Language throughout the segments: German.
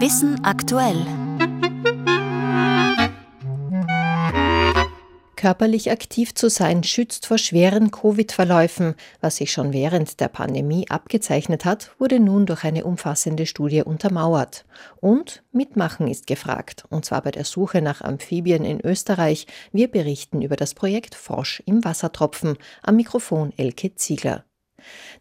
Wissen aktuell. Körperlich aktiv zu sein schützt vor schweren Covid-Verläufen. Was sich schon während der Pandemie abgezeichnet hat, wurde nun durch eine umfassende Studie untermauert. Und mitmachen ist gefragt, und zwar bei der Suche nach Amphibien in Österreich. Wir berichten über das Projekt Frosch im Wassertropfen. Am Mikrofon Elke Ziegler.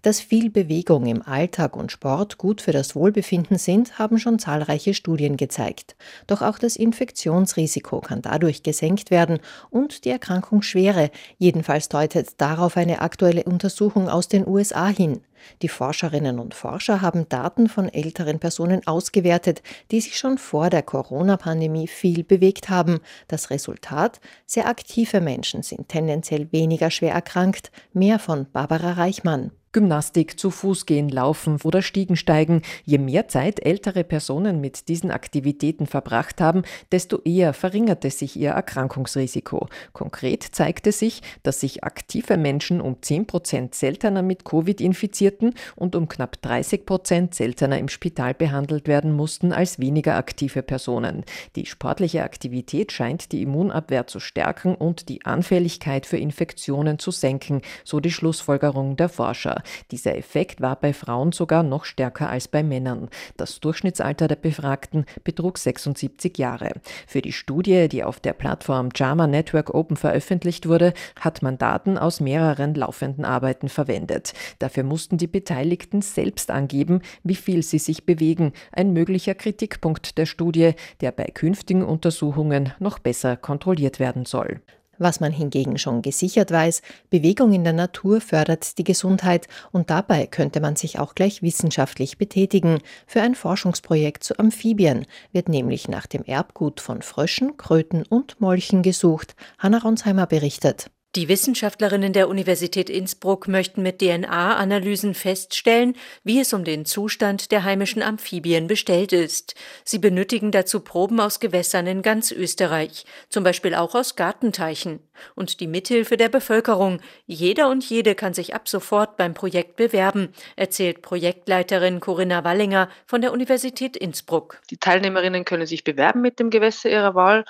Dass viel Bewegung im Alltag und Sport gut für das Wohlbefinden sind, haben schon zahlreiche Studien gezeigt. Doch auch das Infektionsrisiko kann dadurch gesenkt werden und die Erkrankungsschwere. Jedenfalls deutet darauf eine aktuelle Untersuchung aus den USA hin. Die Forscherinnen und Forscher haben Daten von älteren Personen ausgewertet, die sich schon vor der Corona-Pandemie viel bewegt haben. Das Resultat? Sehr aktive Menschen sind tendenziell weniger schwer erkrankt. Mehr von Barbara Reichmann. Gymnastik, zu Fuß gehen, laufen oder Stiegen steigen. Je mehr Zeit ältere Personen mit diesen Aktivitäten verbracht haben, desto eher verringerte sich ihr Erkrankungsrisiko. Konkret zeigte sich, dass sich aktive Menschen um 10 Prozent seltener mit Covid infizierten und um knapp 30 Prozent seltener im Spital behandelt werden mussten als weniger aktive Personen. Die sportliche Aktivität scheint die Immunabwehr zu stärken und die Anfälligkeit für Infektionen zu senken, so die Schlussfolgerung der Forscher. Dieser Effekt war bei Frauen sogar noch stärker als bei Männern. Das Durchschnittsalter der Befragten betrug 76 Jahre. Für die Studie, die auf der Plattform JAMA Network Open veröffentlicht wurde, hat man Daten aus mehreren laufenden Arbeiten verwendet. Dafür mussten die Beteiligten selbst angeben, wie viel sie sich bewegen. Ein möglicher Kritikpunkt der Studie, der bei künftigen Untersuchungen noch besser kontrolliert werden soll. Was man hingegen schon gesichert weiß, Bewegung in der Natur fördert die Gesundheit und dabei könnte man sich auch gleich wissenschaftlich betätigen. Für ein Forschungsprojekt zu Amphibien wird nämlich nach dem Erbgut von Fröschen, Kröten und Molchen gesucht. Hanna Ronsheimer berichtet. Die Wissenschaftlerinnen der Universität Innsbruck möchten mit DNA-Analysen feststellen, wie es um den Zustand der heimischen Amphibien bestellt ist. Sie benötigen dazu Proben aus Gewässern in ganz Österreich, zum Beispiel auch aus Gartenteichen. Und die Mithilfe der Bevölkerung. Jeder und jede kann sich ab sofort beim Projekt bewerben, erzählt Projektleiterin Corinna Wallinger von der Universität Innsbruck. Die Teilnehmerinnen können sich bewerben mit dem Gewässer ihrer Wahl.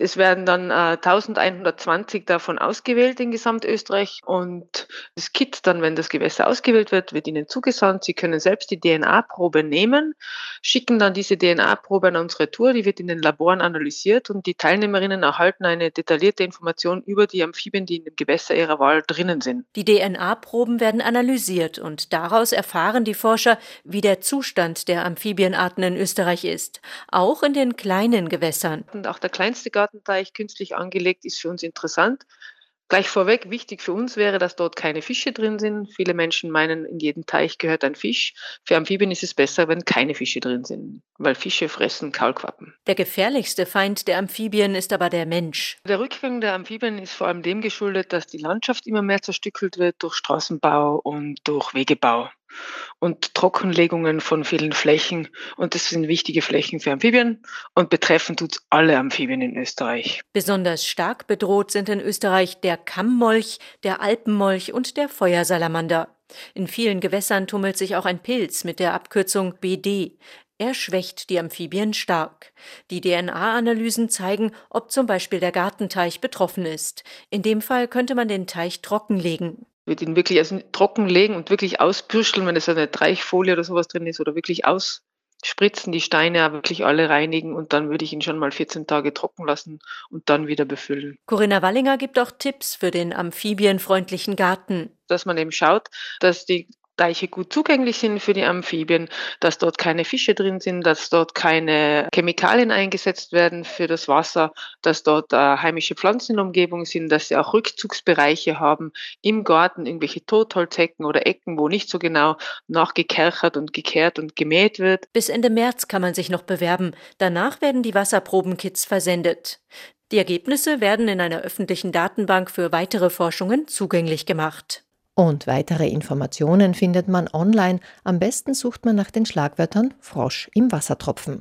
Es werden dann äh, 1120 davon ausgewählt in Gesamtösterreich und das Kit dann, wenn das Gewässer ausgewählt wird, wird Ihnen zugesandt. Sie können selbst die DNA-Probe nehmen, schicken dann diese DNA-Probe an unsere Tour, die wird in den Laboren analysiert und die Teilnehmerinnen erhalten eine detaillierte Information über die Amphibien, die in dem Gewässer ihrer Wahl drinnen sind. Die DNA-Proben werden analysiert und daraus erfahren die Forscher, wie der Zustand der Amphibienarten in Österreich ist, auch in den kleinen Gewässern. Und auch der kleinste Garten Gartenteich künstlich angelegt, ist für uns interessant. Gleich vorweg, wichtig für uns wäre, dass dort keine Fische drin sind. Viele Menschen meinen, in jedem Teich gehört ein Fisch. Für Amphibien ist es besser, wenn keine Fische drin sind, weil Fische fressen Kaulquappen. Der gefährlichste Feind der Amphibien ist aber der Mensch. Der Rückgang der Amphibien ist vor allem dem geschuldet, dass die Landschaft immer mehr zerstückelt wird durch Straßenbau und durch Wegebau und Trockenlegungen von vielen Flächen. Und das sind wichtige Flächen für Amphibien und betreffen tut alle Amphibien in Österreich. Besonders stark bedroht sind in Österreich der Kammmolch, der Alpenmolch und der Feuersalamander. In vielen Gewässern tummelt sich auch ein Pilz mit der Abkürzung BD. Er schwächt die Amphibien stark. Die DNA-Analysen zeigen, ob zum Beispiel der Gartenteich betroffen ist. In dem Fall könnte man den Teich trockenlegen würde ihn wirklich also trockenlegen und wirklich ausbürscheln, wenn es eine Treichfolie oder sowas drin ist, oder wirklich ausspritzen, die Steine wirklich alle reinigen und dann würde ich ihn schon mal 14 Tage trocken lassen und dann wieder befüllen. Corinna Wallinger gibt auch Tipps für den amphibienfreundlichen Garten. Dass man eben schaut, dass die Deiche gut zugänglich sind für die Amphibien, dass dort keine Fische drin sind, dass dort keine Chemikalien eingesetzt werden für das Wasser, dass dort äh, heimische Pflanzen in der Umgebung sind, dass sie auch Rückzugsbereiche haben im Garten, irgendwelche Totholzhecken oder Ecken, wo nicht so genau nachgekerchert und gekehrt und gemäht wird. Bis Ende März kann man sich noch bewerben. Danach werden die Wasserprobenkits versendet. Die Ergebnisse werden in einer öffentlichen Datenbank für weitere Forschungen zugänglich gemacht. Und weitere Informationen findet man online. Am besten sucht man nach den Schlagwörtern Frosch im Wassertropfen.